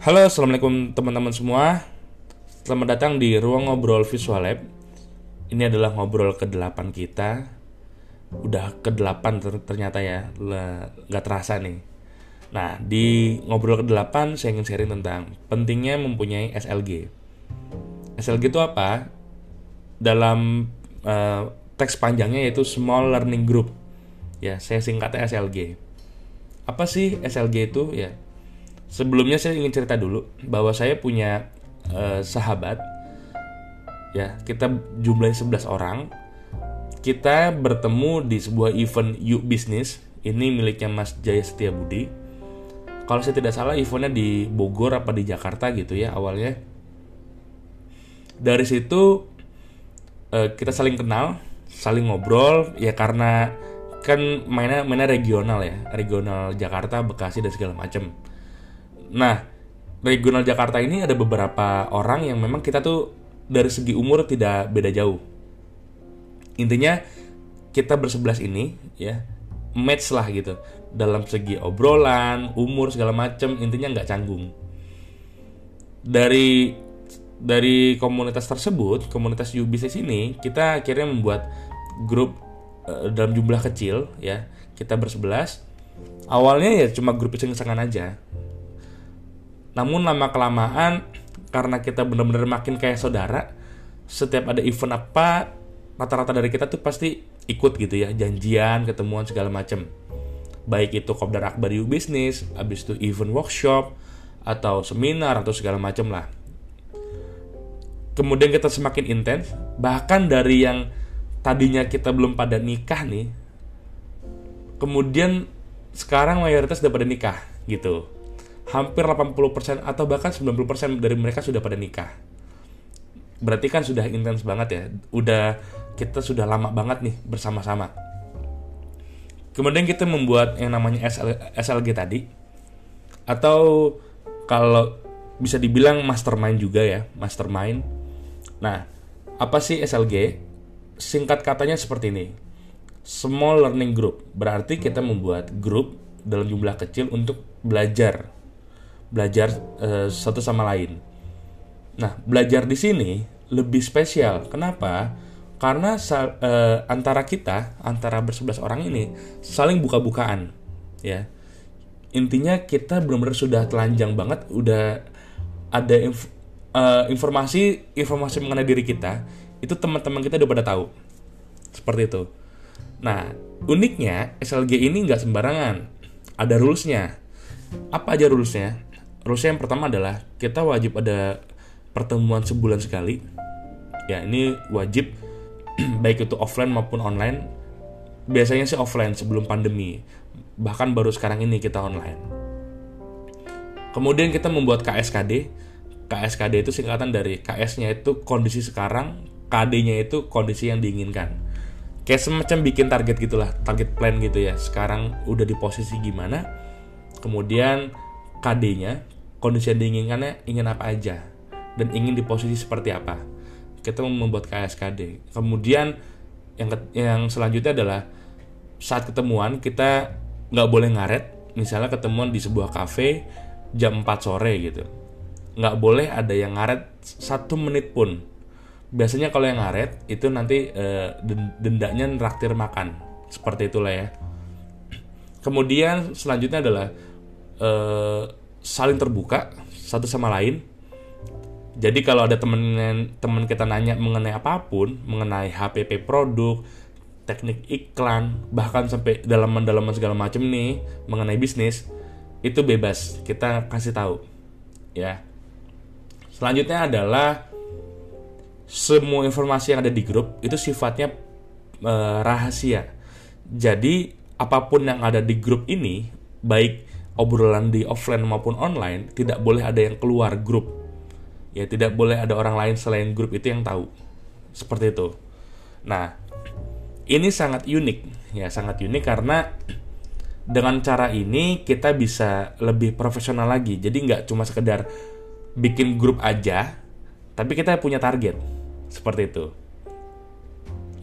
Halo, assalamualaikum teman-teman semua. Selamat datang di ruang ngobrol Visual Lab. Ini adalah ngobrol ke-8 kita. Udah ke-8 ter- ternyata ya, nggak terasa nih. Nah, di ngobrol ke-8 saya ingin sharing tentang pentingnya mempunyai SLG. SLG itu apa? Dalam eh, teks panjangnya yaitu Small Learning Group. Ya, saya singkatnya SLG. Apa sih SLG itu? Ya, Sebelumnya saya ingin cerita dulu bahwa saya punya eh, sahabat ya, kita jumlahnya 11 orang. Kita bertemu di sebuah event Yuk Business. Ini miliknya Mas Jaya Setiabudi. Kalau saya tidak salah eventnya di Bogor apa di Jakarta gitu ya awalnya. Dari situ eh, kita saling kenal, saling ngobrol ya karena kan mainnya mainnya regional ya, regional Jakarta, Bekasi dan segala macam. Nah, regional Jakarta ini ada beberapa orang yang memang kita tuh dari segi umur tidak beda jauh. Intinya kita bersebelas ini ya match lah gitu dalam segi obrolan, umur segala macam intinya nggak canggung. Dari dari komunitas tersebut, komunitas You Business ini kita akhirnya membuat grup eh, dalam jumlah kecil ya. Kita bersebelas. Awalnya ya cuma grup iseng-isengan aja namun lama kelamaan karena kita benar-benar makin kayak saudara, setiap ada event apa rata-rata dari kita tuh pasti ikut gitu ya, janjian, ketemuan segala macam. Baik itu kopdar akbar you business, habis itu event workshop atau seminar atau segala macam lah. Kemudian kita semakin intens, bahkan dari yang tadinya kita belum pada nikah nih, kemudian sekarang mayoritas udah pada nikah gitu hampir 80% atau bahkan 90% dari mereka sudah pada nikah. Berarti kan sudah intens banget ya. Udah kita sudah lama banget nih bersama-sama. Kemudian kita membuat yang namanya SL, SLG tadi atau kalau bisa dibilang mastermind juga ya, mastermind. Nah, apa sih SLG? Singkat katanya seperti ini. Small learning group. Berarti kita membuat grup dalam jumlah kecil untuk belajar belajar uh, satu sama lain. Nah, belajar di sini lebih spesial. Kenapa? Karena uh, antara kita, antara bersebelas orang ini saling buka-bukaan, ya. Intinya kita benar-benar sudah telanjang banget, udah ada inf uh, informasi informasi mengenai diri kita itu teman-teman kita udah pada tahu, seperti itu. Nah, uniknya SLG ini nggak sembarangan, ada rulesnya. Apa aja rulesnya? Rulesnya yang pertama adalah kita wajib ada pertemuan sebulan sekali. Ya ini wajib baik itu offline maupun online. Biasanya sih offline sebelum pandemi. Bahkan baru sekarang ini kita online. Kemudian kita membuat KSKD KSKD itu singkatan dari KS-nya itu kondisi sekarang KD-nya itu kondisi yang diinginkan. Kayak semacam bikin target gitulah target plan gitu ya. Sekarang udah di posisi gimana? Kemudian KD-nya kondisi yang diinginkannya ingin apa aja dan ingin di posisi seperti apa. Kita membuat KSKD kemudian yang yang selanjutnya adalah saat ketemuan kita nggak boleh ngaret misalnya ketemuan di sebuah kafe jam 4 sore gitu. Nggak boleh ada yang ngaret satu menit pun. Biasanya kalau yang ngaret itu nanti eh, dendanya traktir makan. Seperti itulah ya. Kemudian selanjutnya adalah eh, saling terbuka satu sama lain. Jadi kalau ada temen teman kita nanya mengenai apa pun, mengenai HPP produk, teknik iklan, bahkan sampai dalaman-dalaman segala macam nih mengenai bisnis, itu bebas kita kasih tahu. Ya. Selanjutnya adalah semua informasi yang ada di grup itu sifatnya e, rahasia. Jadi apa pun yang ada di grup ini, baik obrolan di offline maupun online tidak boleh ada yang keluar grup. Ya tidak boleh ada orang lain selain grup itu yang tahu. Seperti itu. Nah ini sangat unik. Ya sangat unik karena dengan cara ini kita bisa lebih profesional lagi. Jadi nggak cuma sekedar bikin grup aja tapi kita punya target. Seperti itu.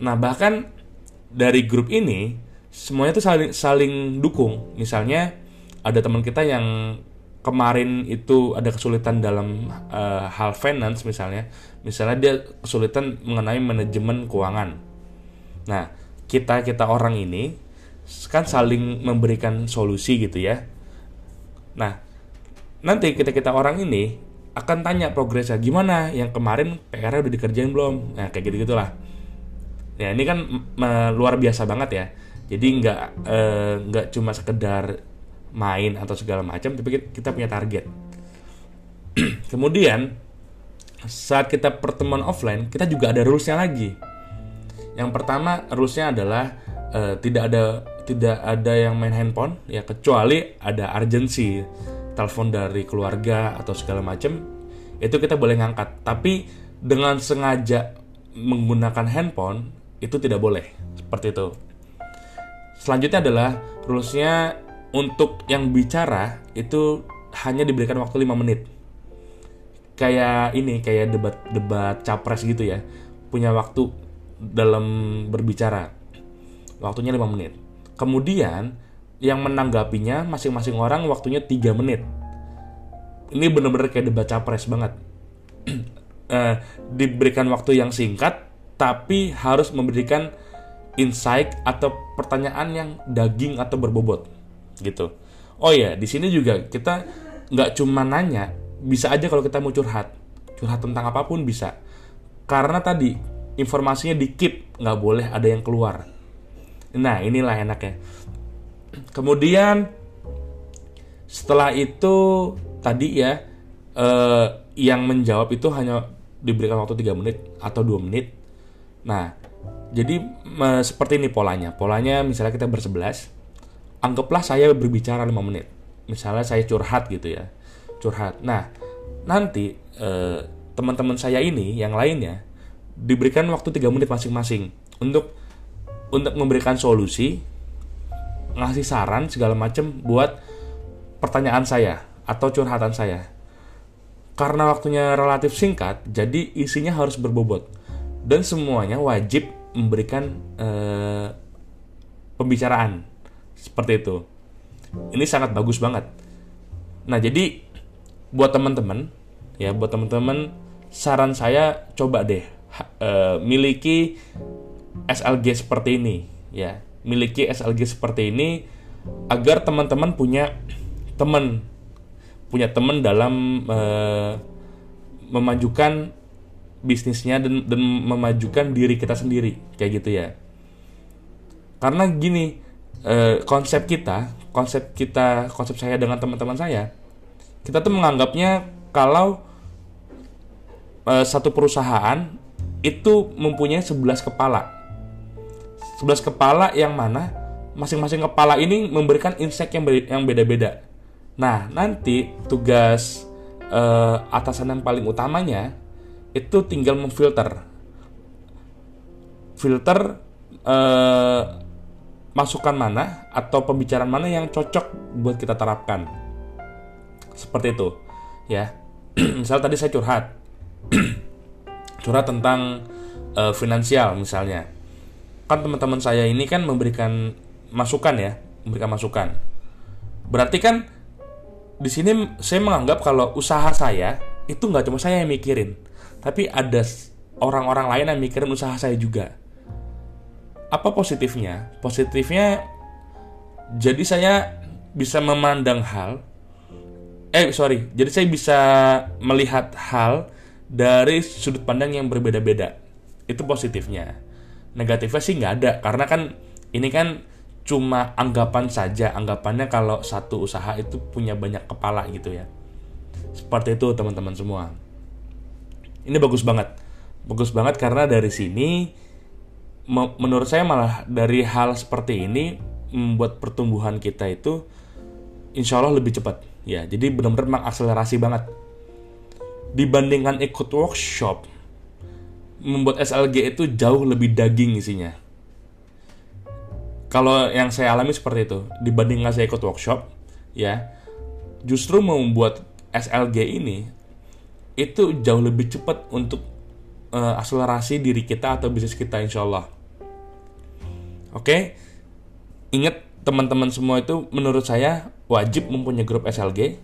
Nah bahkan dari grup ini semuanya tuh saling saling dukung. Misalnya ada teman kita yang kemarin itu ada kesulitan dalam uh, hal finance misalnya, misalnya dia kesulitan mengenai manajemen keuangan. Nah, kita kita orang ini kan saling memberikan solusi gitu ya. Nah, nanti kita kita orang ini akan tanya progresnya gimana? Yang kemarin PR udah dikerjain belum? Nah kayak gitu gitulah ya ini kan luar biasa banget ya. Jadi nggak eh, nggak cuma sekedar main atau segala macam tapi kita punya target. Kemudian saat kita pertemuan offline kita juga ada rulesnya lagi. Yang pertama rulesnya adalah uh, tidak ada tidak ada yang main handphone ya kecuali ada urgency telepon dari keluarga atau segala macam itu kita boleh ngangkat. Tapi dengan sengaja menggunakan handphone itu tidak boleh. Seperti itu. Selanjutnya adalah rulesnya untuk yang bicara itu hanya diberikan waktu 5 menit. Kayak ini kayak debat debat capres gitu ya. Punya waktu dalam berbicara. Waktunya 5 menit. Kemudian yang menanggapinya masing-masing orang waktunya 3 menit. Ini bener-bener kayak debat capres banget. uh, diberikan waktu yang singkat, tapi harus memberikan insight atau pertanyaan yang daging atau berbobot, gitu. Oh ya, di sini juga kita nggak cuma nanya, bisa aja kalau kita mau curhat, curhat tentang apa pun bisa. Karena tadi informasinya di keep, nggak boleh ada yang keluar. Nah inilah enaknya kemudian setelah itu tadi ya eh, yang menjawab itu hanya diberikan waktu 3 menit atau 2 menit. Nah, jadi seperti ini polanya. Polanya misalnya kita bersebelas, anggaplah saya berbicara 5 menit. Misalnya saya curhat gitu ya. Curhat. Nah, nanti eh, teman-teman saya ini yang lainnya diberikan waktu 3 menit masing-masing untuk untuk memberikan solusi ngasih saran segala macem buat pertanyaan saya atau curhatan saya. Karena waktunya relatif singkat, jadi isinya harus berbobot dan semuanya wajib memberikan eh, pembicaraan seperti itu. Ini sangat bagus banget. Nah, jadi buat teman-teman ya, buat teman-teman saran saya coba deh eh, miliki SLG seperti ini ya miliki SLG seperti ini agar teman-teman punya teman punya teman dalam uh, memajukan bisnisnya dan dan memajukan diri kita sendiri kayak gitu ya karena gini uh, konsep kita konsep kita konsep saya dengan teman-teman saya kita tuh menganggapnya kalau uh, satu perusahaan itu mempunyai 11 kepala 11 kepala yang mana masing-masing kepala ini memberikan insight yang yang beda-beda. Nah, nanti tugas uh, atasan yang paling utamanya itu tinggal memfilter. Filter uh, masukan mana atau pembicaraan mana yang cocok buat kita terapkan. Seperti itu, ya. Misal tadi saya curhat. curhat tentang uh, finansial misalnya kan teman-teman saya ini kan memberikan masukan ya, memberikan masukan. Berarti kan di sini saya menganggap kalau usaha saya itu nggak cuma saya yang mikirin, tapi ada orang-orang lain yang mikirin usaha saya juga. Apa positifnya? Positifnya jadi saya bisa memandang hal eh sorry jadi saya bisa melihat hal dari sudut pandang yang berbeda-beda. Itu positifnya. Negatifnya sih nggak ada karena kan ini kan cuma anggapan saja. Anggapannya kalau satu usaha itu punya banyak kepala gitu ya. Seperti itu teman-teman semua. Ini bagus banget. Bagus banget karena dari sini menurut saya malah dari hal seperti ini membuat pertumbuhan kita itu insya Allah lebih cepat ya jadi benar-benar mengakselerasi banget dibandingkan ikut workshop membuat SLG itu jauh lebih daging isinya. Kalau yang saya alami seperti itu, dibandingkan saya ikut workshop, ya, justru membuat SLG ini itu jauh lebih cepat untuk uh, akselerasi diri kita atau bisnis kita, insya Allah. Oke, ingat teman-teman semua itu menurut saya wajib mempunyai grup SLG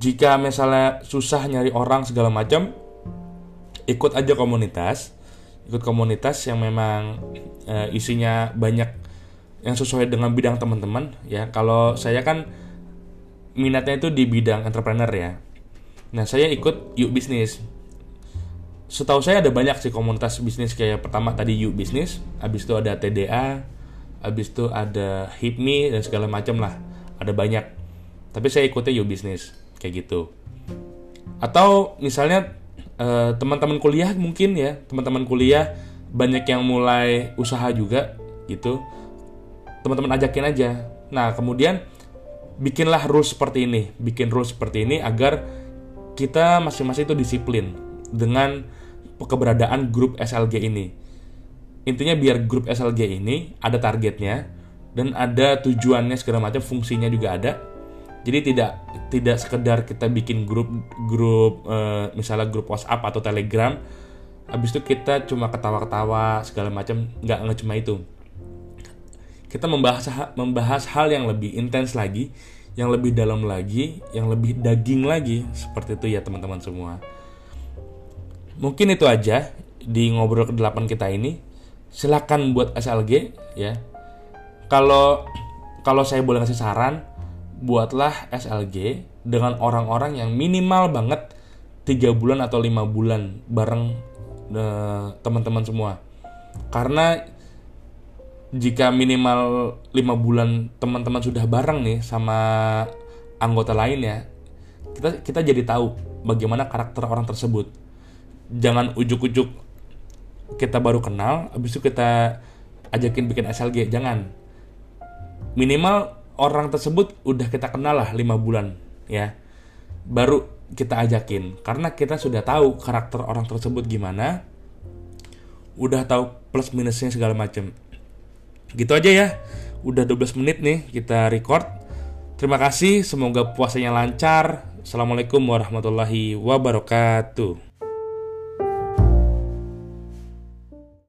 jika misalnya susah nyari orang segala macam ikut aja komunitas. Ikut komunitas yang memang uh, isinya banyak yang sesuai dengan bidang teman-teman ya. Kalau saya kan minatnya itu di bidang entrepreneur ya. Nah saya ikut yuk bisnis setahu saya ada banyak sih komunitas bisnis kayak pertama tadi yuk bisnis habis itu ada TDA habis itu ada HitMe dan segala macam lah. Ada banyak. Tapi saya ikutnya yuk bisnis kayak gitu. Atau misalnya uh, teman-teman kuliah mungkin ya teman-teman kuliah banyak yang mulai usaha juga gitu. Teman-teman ajakin aja. Nah kemudian bikinlah rules seperti ini bikin rules seperti ini agar kita masing-masing itu disiplin dengan keberadaan grup SLG ini. Intinya biar grup SLG ini ada targetnya dan ada tujuannya segala macam fungsinya juga ada. Jadi tidak tidak sekedar kita bikin grup grup uh, misalnya grup WhatsApp atau Telegram habis itu kita cuma ketawa-ketawa segala macam nggak nggak cuma itu. Kita membahas membahas hal yang lebih intens lagi yang lebih dalam lagi yang lebih daging lagi seperti itu ya teman-teman semua mungkin itu aja di ngobrol ke delapan kita ini. Silakan buat SLG ya. Kalau kalau saya boleh kasih saran buatlah SLG dengan orang-orang yang minimal banget tiga bulan atau lima bulan bareng eh, teman-teman semua. Karena jika minimal lima bulan teman-teman sudah bareng nih sama anggota lain ya kita kita jadi tahu bagaimana karakter orang tersebut jangan ujuk-ujuk kita baru kenal habis itu kita ajakin bikin SLG jangan. Minimal orang tersebut udah kita kenal lah lima bulan ya. Baru kita ajakin. Karena kita sudah tahu karakter orang tersebut gimana udah tahu plus minusnya segala macam gitu aja ya. Udah 12 menit nih kita record. Terima kasih semoga puasanya lancar. Assalamualaikum warahmatullahi wabarakatuh